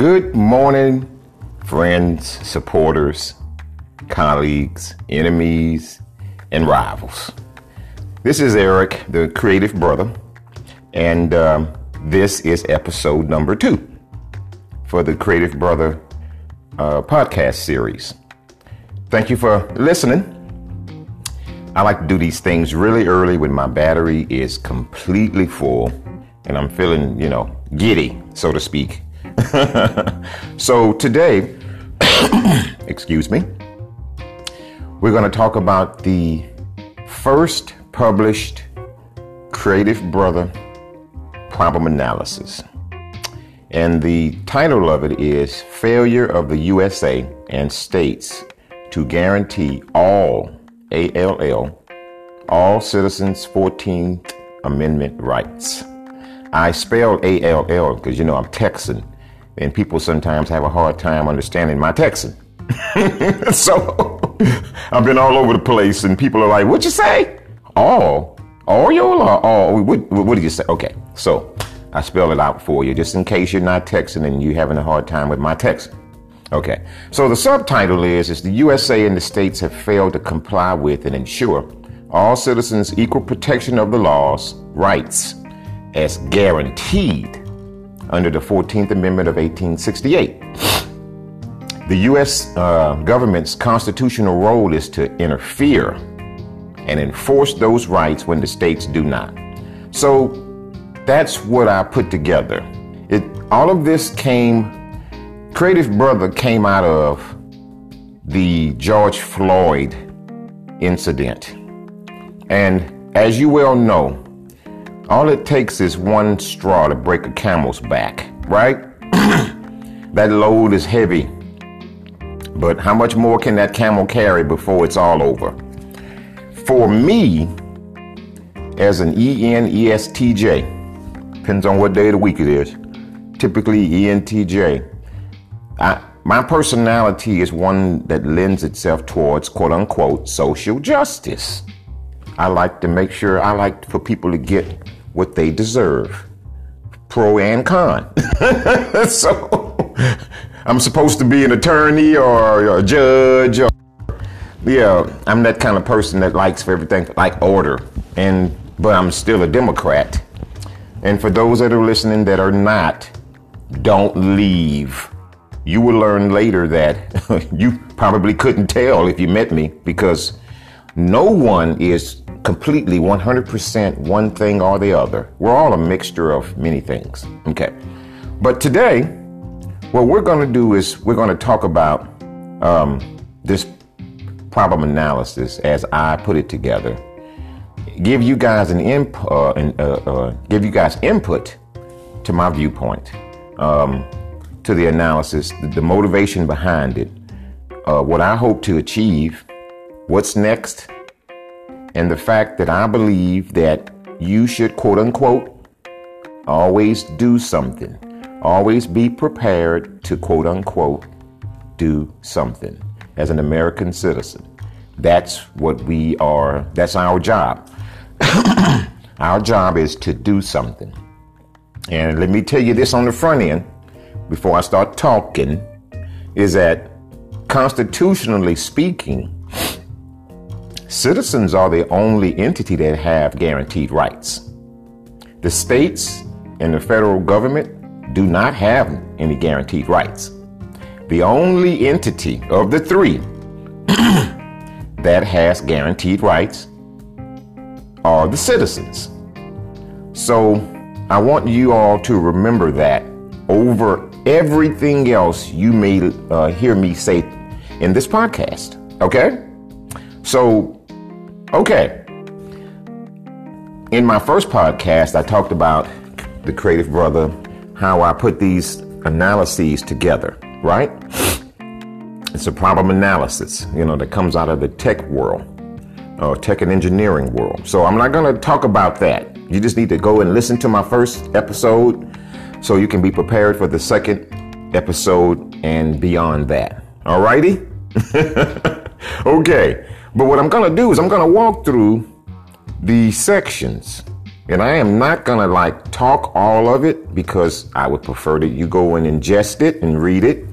Good morning, friends, supporters, colleagues, enemies, and rivals. This is Eric, the creative brother, and um, this is episode number two for the Creative Brother uh, podcast series. Thank you for listening. I like to do these things really early when my battery is completely full and I'm feeling, you know, giddy, so to speak. so today, excuse me, we're going to talk about the first published Creative Brother problem analysis. And the title of it is Failure of the USA and States to Guarantee All ALL, All Citizens 14th Amendment Rights. I spelled ALL because, you know, I'm Texan, and people sometimes have a hard time understanding my Texan. so I've been all over the place, and people are like, What'd you say? All? All y'all or all? What, what did you say? Okay, so I spell it out for you just in case you're not Texan and you're having a hard time with my Texan. Okay, so the subtitle is, is the USA and the states have failed to comply with and ensure all citizens equal protection of the laws, rights, as guaranteed under the 14th Amendment of 1868. The U.S. Uh, government's constitutional role is to interfere and enforce those rights when the states do not. So that's what I put together. It, all of this came Creative Brother came out of the George Floyd incident. And as you well know, all it takes is one straw to break a camel's back, right? that load is heavy. But how much more can that camel carry before it's all over? For me, as an ENESTJ, depends on what day of the week it is, typically ENTJ, I, my personality is one that lends itself towards quote unquote social justice. I like to make sure I like for people to get what they deserve, pro and con. so I'm supposed to be an attorney or a judge or yeah, I'm that kind of person that likes for everything like order and but I'm still a Democrat. And for those that are listening that are not, don't leave you will learn later that you probably couldn't tell if you met me because no one is completely 100% one thing or the other. We're all a mixture of many things. Okay. But today, what we're going to do is we're going to talk about um, this problem analysis as I put it together. Give you guys an imp, uh, uh, uh, give you guys input to my viewpoint. Um, to the analysis, the, the motivation behind it, uh, what I hope to achieve, what's next, and the fact that I believe that you should, quote unquote, always do something. Always be prepared to, quote unquote, do something as an American citizen. That's what we are, that's our job. our job is to do something. And let me tell you this on the front end before I start talking is that constitutionally speaking, citizens are the only entity that have guaranteed rights. The states and the federal government do not have any guaranteed rights. The only entity of the three that has guaranteed rights are the citizens. So I want you all to remember that over everything else you may uh, hear me say in this podcast. Okay? So, okay. In my first podcast, I talked about the creative brother, how I put these analyses together, right? It's a problem analysis, you know, that comes out of the tech world, or tech and engineering world. So I'm not going to talk about that. You just need to go and listen to my first episode so you can be prepared for the second episode and beyond that. Alrighty? okay. But what I'm going to do is I'm going to walk through the sections And I am not gonna like talk all of it because I would prefer that you go and ingest it and read it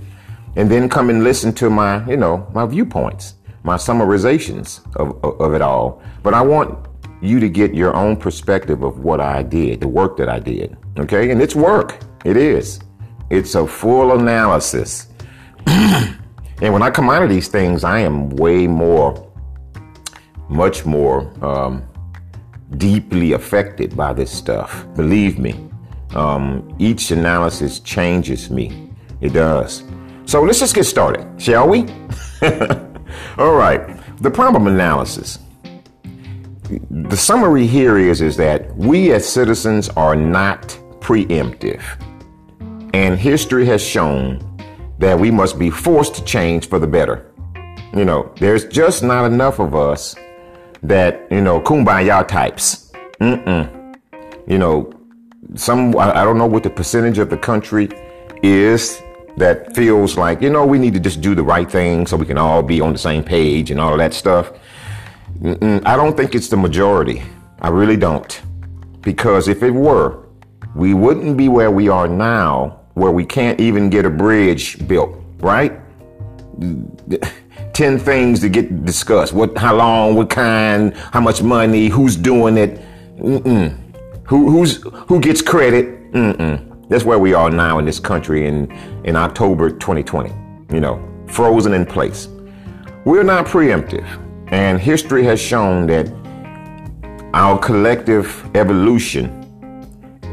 and then come and listen to my, you know, my viewpoints, my summarizations of, of, of it all. But I want you to get your own perspective of what I did, the work that I did. Okay? And it's work. It is. It's a full analysis. and when I come out of these things, I am way more, much more um, deeply affected by this stuff. Believe me. Um, each analysis changes me. It does. So let's just get started, shall we? All right. The problem analysis. The summary here is, is that we as citizens are not preemptive. And history has shown that we must be forced to change for the better. You know, there's just not enough of us that, you know, kumbaya types. Mm-mm. You know, some, I don't know what the percentage of the country is that feels like, you know, we need to just do the right thing so we can all be on the same page and all of that stuff. Mm-mm, I don't think it's the majority. I really don't. Because if it were, we wouldn't be where we are now, where we can't even get a bridge built, right? 10 things to get discussed. What, how long, what kind, how much money, who's doing it. Mm-mm. Who, who's, who gets credit. Mm-mm. That's where we are now in this country in, in October 2020, you know, frozen in place. We're not preemptive. And history has shown that our collective evolution,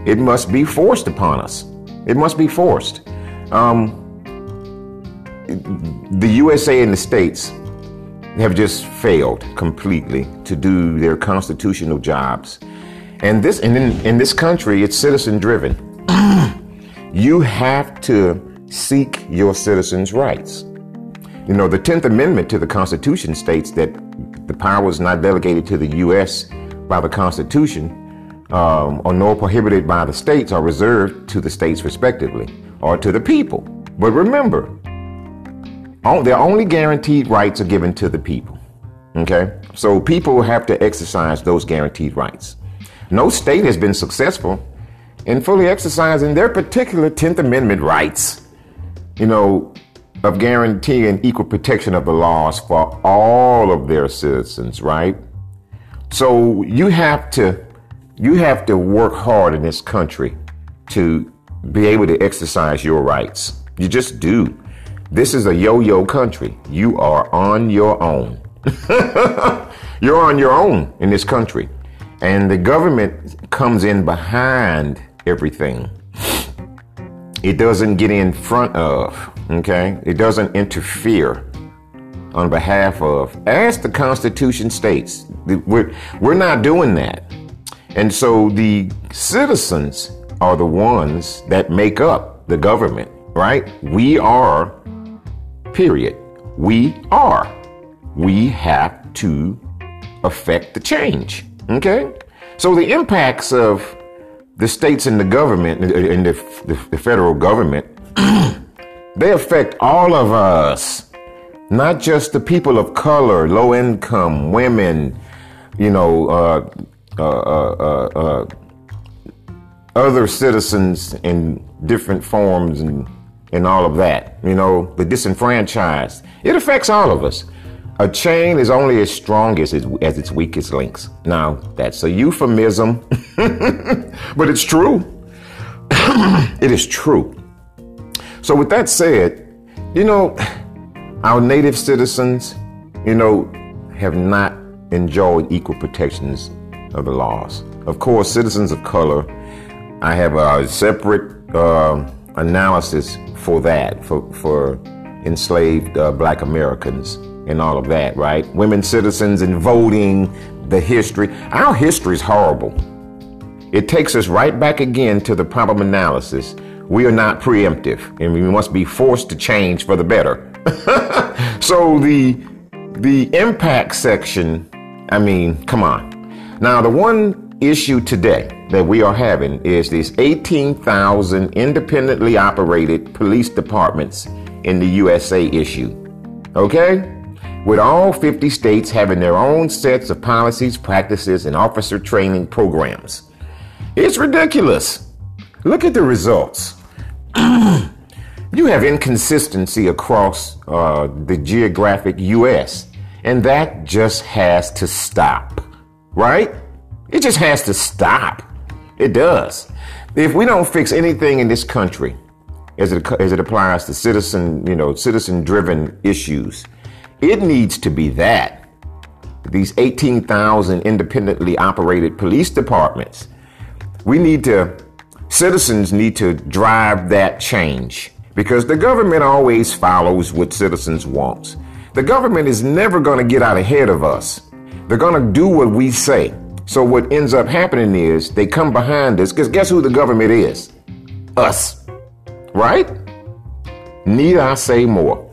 it must be forced upon us. It must be forced. Um, the USA and the states have just failed completely to do their constitutional jobs. And this, and in, in this country, it's citizen driven. you have to seek your citizens' rights. You know, the 10th Amendment to the Constitution states that the power is not delegated to the U.S. by the Constitution, um, or nor prohibited by the states, are reserved to the states respectively, or to the people. But remember, their only guaranteed rights are given to the people. Okay? So people have to exercise those guaranteed rights. No state has been successful in fully exercising their particular 10th Amendment rights. You know, of guaranteeing equal protection of the laws for all of their citizens, right? So you have to you have to work hard in this country to be able to exercise your rights. You just do. This is a yo-yo country. You are on your own. You're on your own in this country. And the government comes in behind everything. It doesn't get in front of Okay? It doesn't interfere on behalf of, as the Constitution states. We're, we're not doing that. And so the citizens are the ones that make up the government, right? We are, period. We are. We have to affect the change, okay? So the impacts of the states and the government, and the, the, the federal government, They affect all of us, not just the people of color, low income, women, you know, uh, uh, uh, uh, uh other citizens in different forms and, and all of that, you know, the disenfranchised. It affects all of us. A chain is only as strong as its, as its weakest links. Now, that's a euphemism, but it's true. it is true. So, with that said, you know, our native citizens, you know, have not enjoyed equal protections of the laws. Of course, citizens of color, I have a separate uh, analysis for that, for, for enslaved uh, black Americans and all of that, right? Women citizens and voting, the history. Our history is horrible. It takes us right back again to the problem analysis we are not preemptive and we must be forced to change for the better. so the the impact section, I mean, come on. Now the one issue today that we are having is these 18,000 independently operated police departments in the USA issue. Okay? With all 50 states having their own sets of policies, practices, and officer training programs. It's ridiculous. Look at the results. you have inconsistency across uh, the geographic U.S., and that just has to stop, right? It just has to stop. It does. If we don't fix anything in this country, as it as it applies to citizen, you know, citizen-driven issues, it needs to be that. These 18,000 independently operated police departments. We need to citizens need to drive that change because the government always follows what citizens want. The government is never going to get out ahead of us. They're going to do what we say. So what ends up happening is they come behind us because guess who the government is? Us. Right? Need I say more?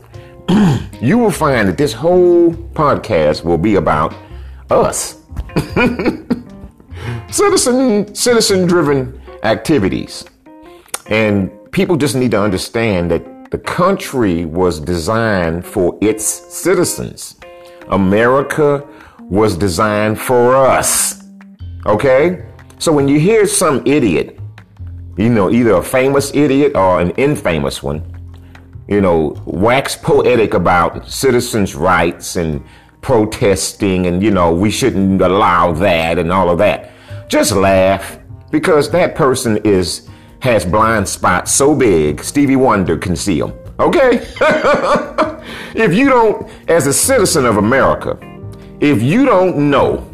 you will find that this whole podcast will be about us. citizen citizen driven activities. And people just need to understand that the country was designed for its citizens. America was designed for us. Okay? So when you hear some idiot, you know, either a famous idiot or an infamous one, you know, wax poetic about citizens' rights and protesting and, you know, we shouldn't allow that and all of that, just laugh because that person is has blind spots so big Stevie Wonder can see them. Okay? if you don't, as a citizen of America, if you don't know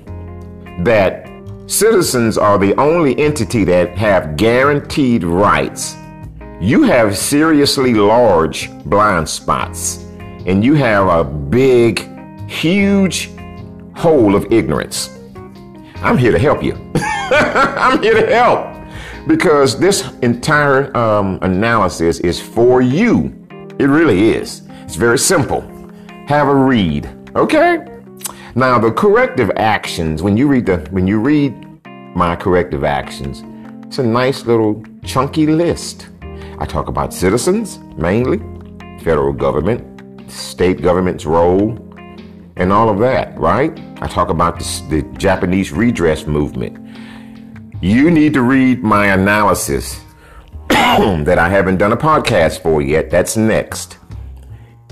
that Citizens are the only entity that have guaranteed rights. You have seriously large blind spots, and you have a big, huge hole of ignorance. I'm here to help you. I'm here to help because this entire um, analysis is for you. It really is. It's very simple. Have a read, okay? Now, the corrective actions, when you read the when you read my corrective actions, it's a nice little chunky list. I talk about citizens mainly, federal government, state government's role, and all of that, right? I talk about the, the Japanese redress movement. You need to read my analysis that I haven't done a podcast for yet. That's next.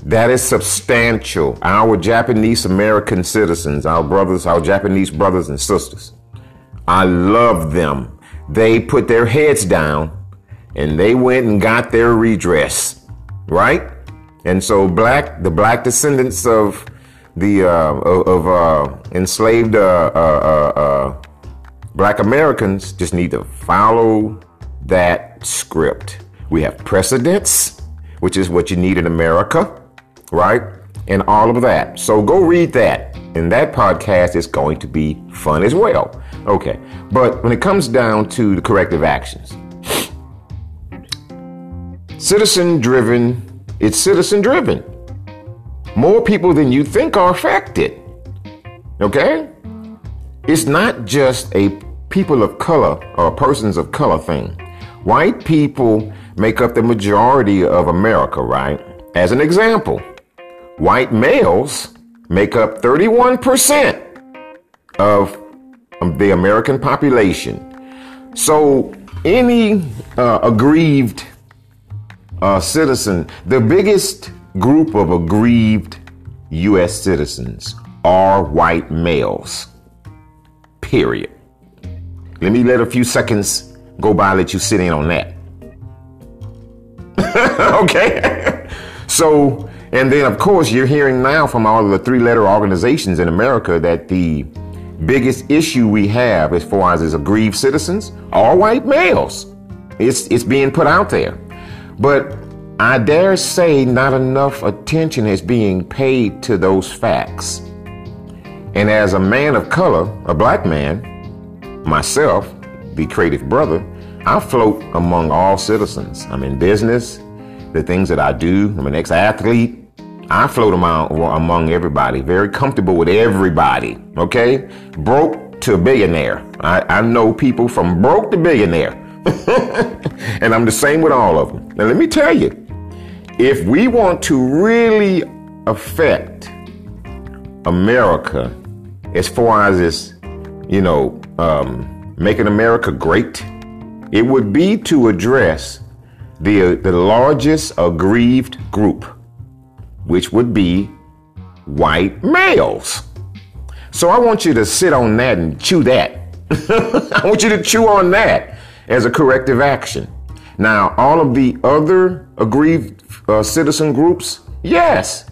That is substantial. Our Japanese American citizens, our brothers, our Japanese brothers and sisters. I love them. They put their heads down and they went and got their redress, right? And so black, the black descendants of the uh, of, uh, enslaved uh, uh, uh, uh, black Americans just need to follow that script. We have precedents, which is what you need in America right? And all of that. So go read that. And that podcast is going to be fun as well. Okay. But when it comes down to the corrective actions, citizen driven, it's citizen driven. More people than you think are affected. Okay? It's not just a people of color or persons of color thing. White people make up the majority of America, right? As an example, white males make up 31% of the American population. So, any uh, aggrieved uh, citizen, the biggest group of aggrieved U.S. citizens are white males. Period. Let me let a few seconds go by, let you sit in on that. okay? so, and then, of course, you're hearing now from all of the three letter organizations in America that the biggest issue we have as far as is aggrieved citizens are white males. It's, it's being put out there. But I dare say not enough attention is being paid to those facts. And as a man of color, a black man, myself, the creative brother, I float among all citizens. I'm in business, the things that I do. I'm an ex athlete. I float among, among everybody, very comfortable with everybody, okay? Broke to billionaire. I, I know people from broke to billionaire. and I'm the same with all of them. Now, let me tell you if we want to really affect America as far as this, you know, um, making America great, it would be to address the, the largest aggrieved group, which would be white males. So I want you to sit on that and chew that. I want you to chew on that as a corrective action. Now, all of the other aggrieved uh, citizen groups, yes,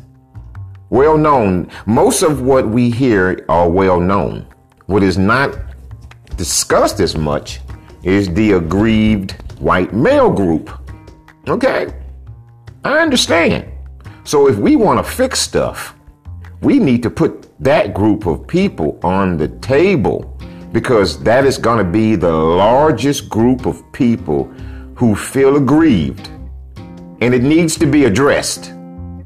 well known. Most of what we hear are well known. What is not discussed as much is the aggrieved white male group. Okay? I understand. So if we want to fix stuff, we need to put that group of people on the table because that is going to be the largest group of people who feel aggrieved. And it needs to be addressed.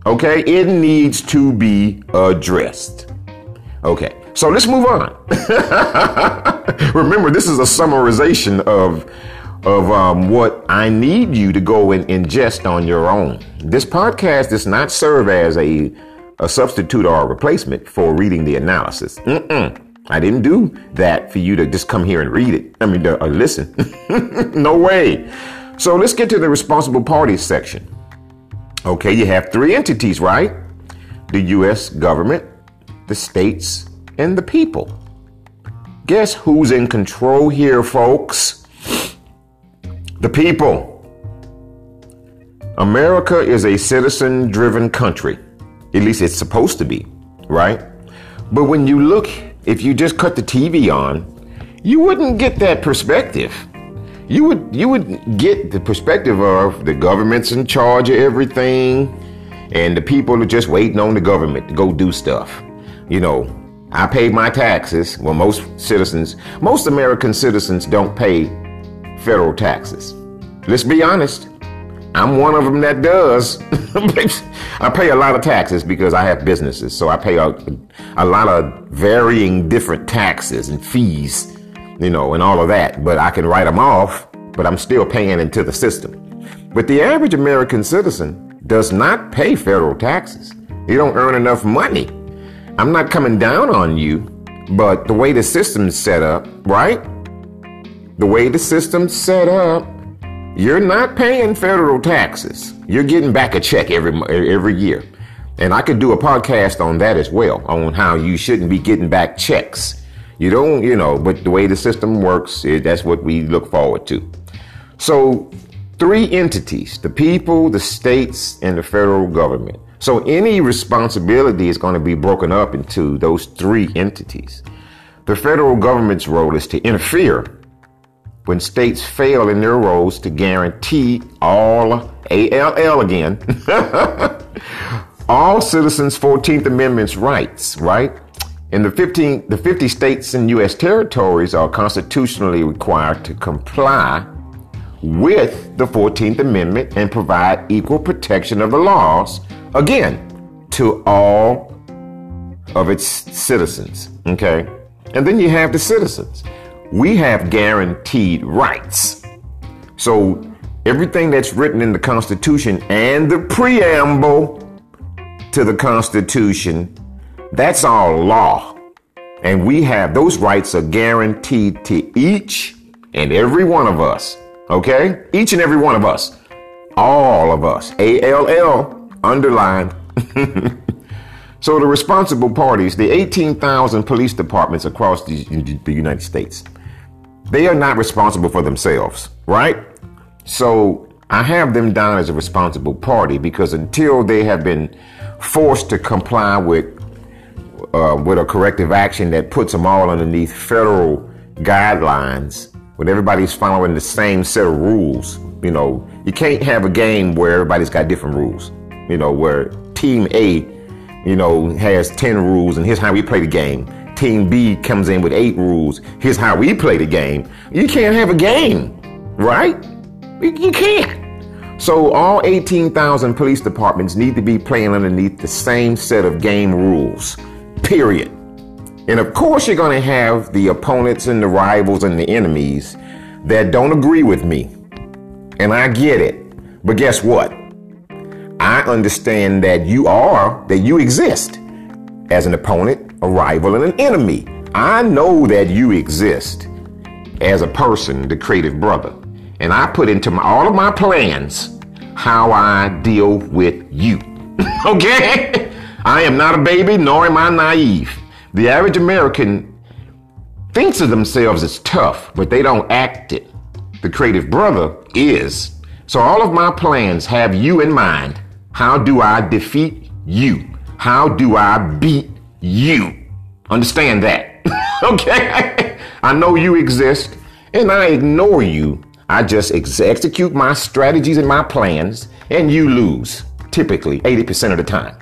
Okay? It needs to be addressed. Okay. So let's move on. Remember, this is a summarization of of um, what I need you to go and ingest on your own. This podcast does not serve as a a substitute or a replacement for reading the analysis. Mm-mm. I didn't do that for you to just come here and read it. I mean, uh, listen. no way. So let's get to the responsible parties section. Okay, you have three entities, right? The U.S. government, the states, and the people. Guess who's in control here, folks? The people. America is a citizen driven country. At least it's supposed to be, right? But when you look, if you just cut the TV on, you wouldn't get that perspective. You would you would get the perspective of the government's in charge of everything and the people are just waiting on the government to go do stuff. You know, I pay my taxes. Well, most citizens, most American citizens don't pay federal taxes. Let's be honest. I'm one of them that does. I pay a lot of taxes because I have businesses. So I pay a, a lot of varying different taxes and fees, you know, and all of that. But I can write them off, but I'm still paying into the system. But the average American citizen does not pay federal taxes. You don't earn enough money I'm not coming down on you, but the way the system's set up, right? The way the system's set up, you're not paying federal taxes. You're getting back a check every every year. And I could do a podcast on that as well, on how you shouldn't be getting back checks. You don't, you know, but the way the system works, it, that's what we look forward to. So, three entities the people, the states, and the federal government. So any responsibility is going to be broken up into those three entities. The federal government's role is to interfere when states fail in their roles to guarantee all ALL again all citizens 14th amendment's rights right in the 15 the 50 states and US territories are constitutionally required to comply with the 14th amendment and provide equal protection of the laws again, to all of its citizens. Okay? And then you have the citizens. We have guaranteed rights. So everything that's written in the Constitution and the preamble to the Constitution, that's all law. And we have those rights are guaranteed to each and every one of us. Okay? Each and every one of us. All of us. A L L Underlined. so the responsible parties, the 18,000 police departments across the United States, they are not responsible for themselves, right? So I have them down as a responsible party because until they have been forced to comply with uh, with a corrective action that puts them all underneath federal guidelines, when everybody's following the same set of rules, you know, you can't have a game where everybody's got different rules you know, where team A, you know, has 10 rules and here's how we play the game. Team B comes in with eight rules. Here's how we play the game. You can't have a game, right? You can't. So all 18,000 police departments need to be playing underneath the same set of game rules, period. And of course, you're going to have the opponents and the rivals and the enemies that don't agree with me. And I get it. But guess what? I understand that you are, that you exist as an opponent, a rival, and an enemy. I know that you exist. as a person, the creative brother. And I put into my, all of my plans how I deal with you. okay? I am not a baby, nor am I naive. The average American thinks of themselves as tough, but they don't act it. The creative brother is. So all of my plans have you in mind. How do I defeat you? How do I beat you? Understand that. okay? I know you exist and I ignore you. I just ex- execute my strategies and my plans and you lose, typically 80% of the time.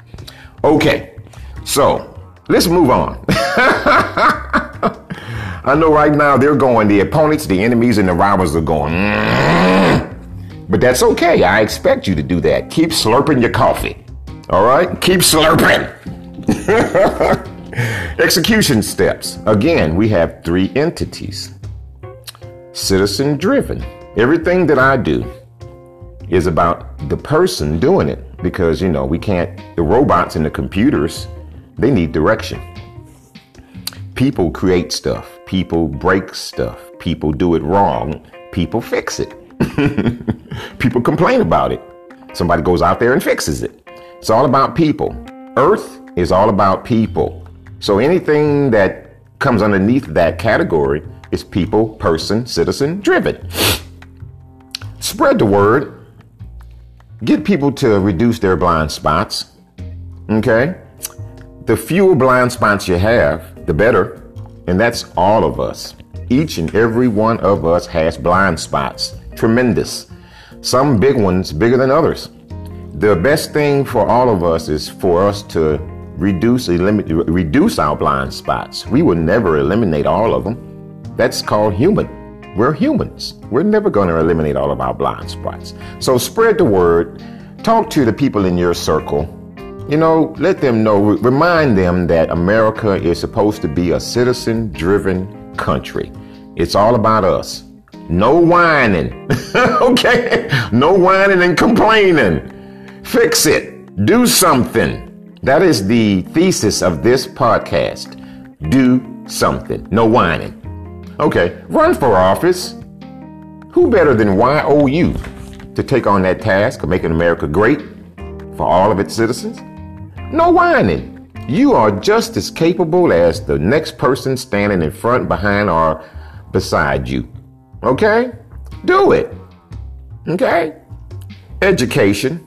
Okay, so let's move on. I know right now they're going, the opponents, the enemies, and the rivals are going, mm. but that's okay. I expect you to do that. Keep slurping your coffee. All right? Keep slurping. Execution steps. Again, we have three entities citizen driven. Everything that I do is about the person doing it because, you know, we can't, the robots and the computers, they need direction. People create stuff, people break stuff, people do it wrong, people fix it. people complain about it. Somebody goes out there and fixes it. It's all about people. Earth is all about people. So anything that comes underneath that category is people, person, citizen driven. Spread the word. Get people to reduce their blind spots. Okay? The fewer blind spots you have, the better. And that's all of us. Each and every one of us has blind spots. Tremendous. Some big ones, bigger than others. The best thing for all of us is for us to reduce, eliminate, reduce our blind spots. We will never eliminate all of them. That's called human. We're humans. We're never going to eliminate all of our blind spots. So spread the word. Talk to the people in your circle. You know, let them know, remind them that America is supposed to be a citizen driven country. It's all about us. No whining. okay? No whining and complaining. Fix it. Do something. That is the thesis of this podcast. Do something. No whining. Okay, run for office. Who better than YOU to take on that task of making America great for all of its citizens? No whining. You are just as capable as the next person standing in front, behind, or beside you. Okay? Do it. Okay? Education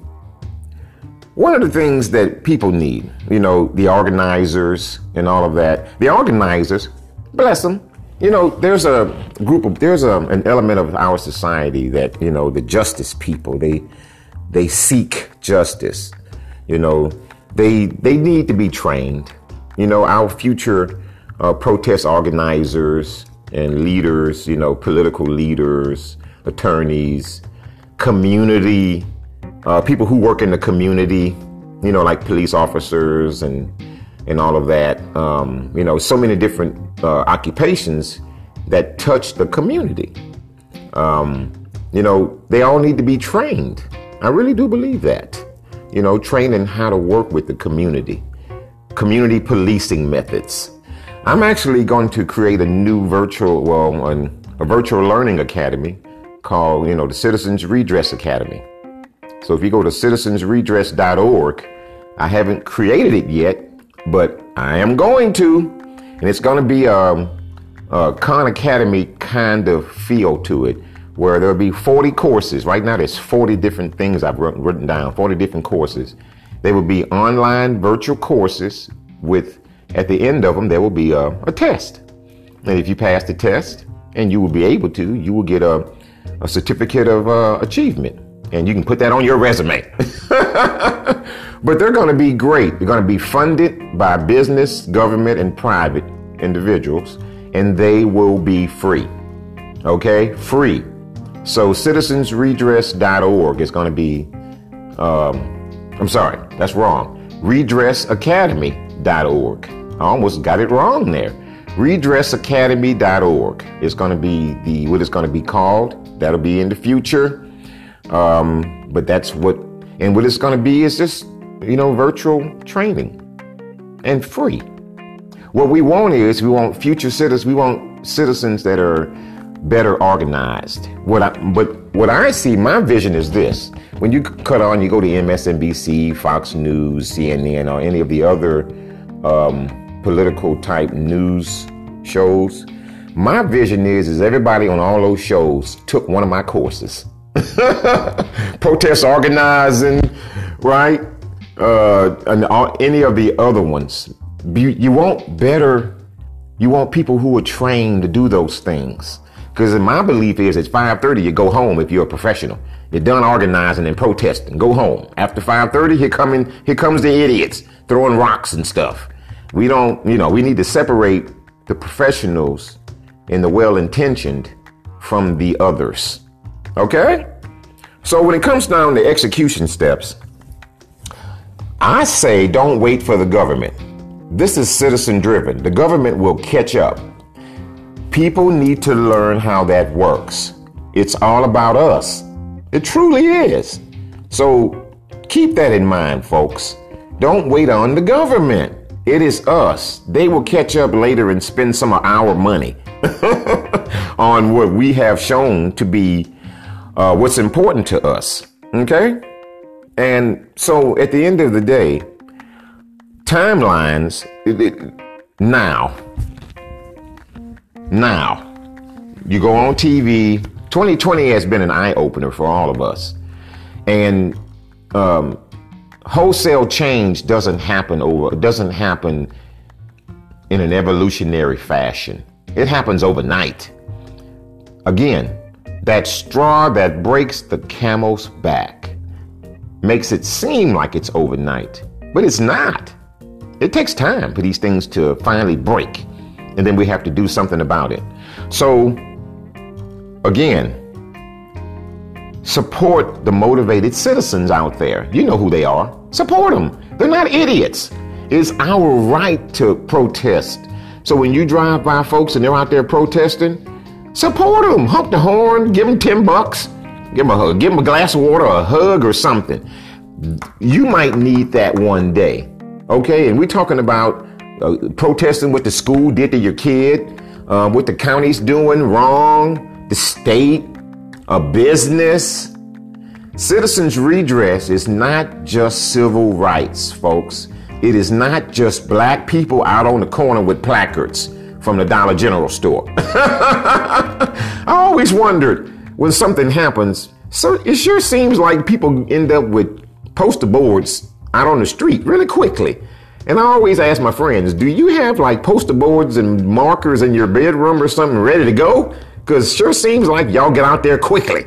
one of the things that people need, you know, the organizers and all of that, the organizers, bless them. You know, there's a group of, there's a, an element of our society that, you know, the justice people, they, they seek justice. You know, they, they need to be trained. You know, our future uh, protest organizers and leaders, you know, political leaders, attorneys, community uh, people who work in the community, you know, like police officers and and all of that. Um, you know, so many different uh, occupations that touch the community. Um, you know, they all need to be trained. I really do believe that. You know, training how to work with the community, community policing methods. I'm actually going to create a new virtual, well, an, a virtual learning academy called, you know, the Citizens Redress Academy. So if you go to citizensredress.org, I haven't created it yet, but I am going to. And it's going to be a, um, a Khan Academy kind of feel to it, where there'll be 40 courses. Right now, there's 40 different things I've written down, 40 different courses. They will be online virtual courses with, at the end of them, there will be a, a test. And if you pass the test, and you will be able to, you will get a, a certificate of uh, achievement and you can put that on your resume. but they're going to be great. They're going to be funded by business, government, and private individuals, and they will be free. Okay? Free. So citizensredress.org is going to be, um, I'm sorry, that's wrong. Redressacademy.org. I almost got it wrong there. Redressacademy.org is going to be the what it's going to be called. That'll be in the future. Um, but that's what, and what it's going to be is just, you know, virtual training and free. What we want is we want future citizens, we want citizens that are better organized. What I, but what I see, my vision is this: when you cut on, you go to MSNBC, Fox News, CNN, or any of the other um, political type news shows. My vision is is everybody on all those shows took one of my courses. Protest organizing, right? Uh, and all, any of the other ones. You, you want better, you want people who are trained to do those things. Because my belief is at 5.30, you go home if you're a professional. You're done organizing and protesting. Go home. After 5.30, here, coming, here comes the idiots throwing rocks and stuff. We don't, you know, we need to separate the professionals and the well-intentioned from the others. Okay? So when it comes down to execution steps, I say don't wait for the government. This is citizen driven. The government will catch up. People need to learn how that works. It's all about us. It truly is. So keep that in mind, folks. Don't wait on the government. It is us. They will catch up later and spend some of our money on what we have shown to be uh, what's important to us. Okay? And so at the end of the day, timelines, it, it, now, now, you go on TV. 2020 has been an eye opener for all of us. And um, wholesale change doesn't happen over, doesn't happen in an evolutionary fashion. It happens overnight. Again, that straw that breaks the camel's back makes it seem like it's overnight, but it's not. It takes time for these things to finally break, and then we have to do something about it. So, again, support the motivated citizens out there. You know who they are. Support them. They're not idiots. It's our right to protest. So when you drive by folks and they're out there protesting, support them. Hump the horn, give them 10 bucks, give them a hug, give them a glass of water, a hug or something. You might need that one day. Okay, and we're talking about uh, protesting what the school did to your kid, uh, what the county's doing wrong, the state, a business. Citizens redress is not just civil rights, folks. It is not just black people out on the corner with placards from the Dollar General store. I always wondered when something happens, so it sure seems like people end up with poster boards out on the street really quickly. And I always ask my friends, do you have like poster boards and markers in your bedroom or something ready to go? Because sure seems like y'all get out there quickly.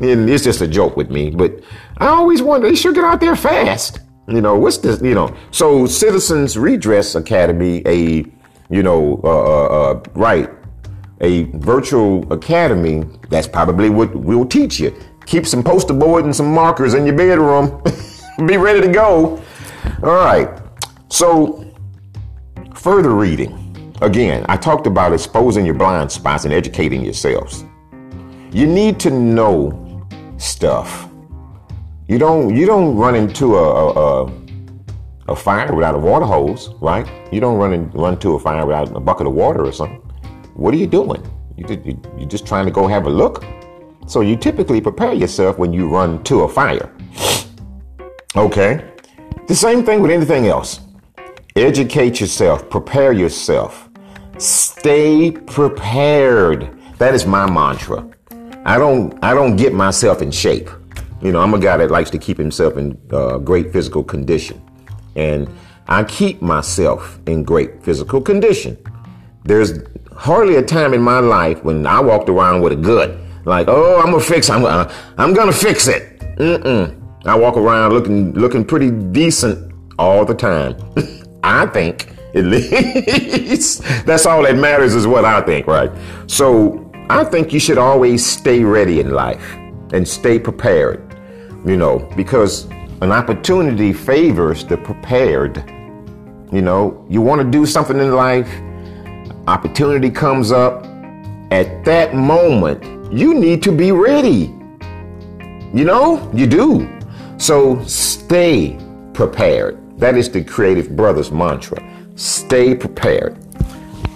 And it's just a joke with me, but I always wonder, they sure get out there fast. You know, what's this, you know? So Citizens Redress Academy, a, you know, uh, uh, uh right, a virtual academy, that's probably what we'll teach you. Keep some poster board and some markers in your bedroom. Be ready to go. All right. So, further reading. Again, I talked about exposing your blind spots and educating yourselves. You need to know stuff. You don't you don't run into a a, a fire without a water hose, right? You don't run and run to a fire without a bucket of water or something. What are you doing? You, you're just trying to go have a look. So you typically prepare yourself when you run to a fire. Okay? The same thing with anything else. Educate yourself, prepare yourself. Stay prepared. That is my mantra. I don't I don't get myself in shape. You know, I'm a guy that likes to keep himself in uh, great physical condition. And I keep myself in great physical condition. There's hardly a time in my life when I walked around with a gut, like, oh, I'm gonna fix, I'm, uh, I'm gonna fix it. Mm-mm. I walk around looking looking pretty decent all the time. I think at least that's all that matters is what I think, right? So I think you should always stay ready in life and stay prepared. You know, because an opportunity favors the prepared. You know, you want to do something in life, opportunity comes up. At that moment, you need to be ready. You know, you do. So stay prepared. That is the Creative Brothers mantra. Stay prepared.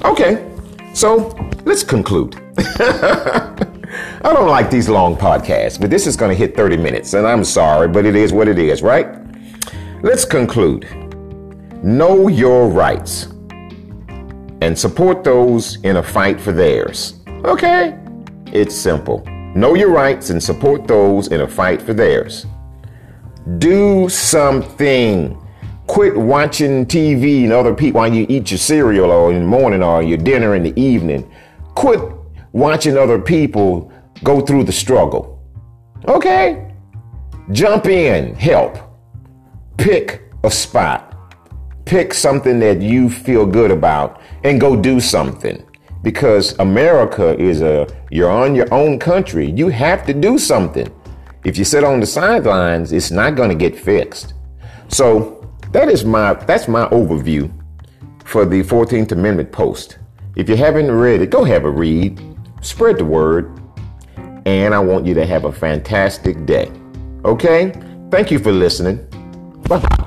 Okay, So let's conclude. I don't like these long podcasts, but this is going to hit 30 minutes, and I'm sorry, but it is what it is, right? Let's conclude. Know your rights and support those in a fight for theirs. Okay? It's simple. Know your rights and support those in a fight for theirs. Do something. Quit watching TV and other people while you eat your cereal or in the morning or your dinner in the evening. Quit watching other people go through the struggle. Okay? Jump in, help. Pick a spot. Pick something that you feel good about and go do something. Because America is a, you're on your own country. You have to do something. If you sit on the sidelines, it's not going to get fixed. So that is my, that's my overview for the 14th Amendment post. If you haven't read it, go have a read, spread the word, and I want you to have a fantastic day. Okay? Thank you for listening. Bye.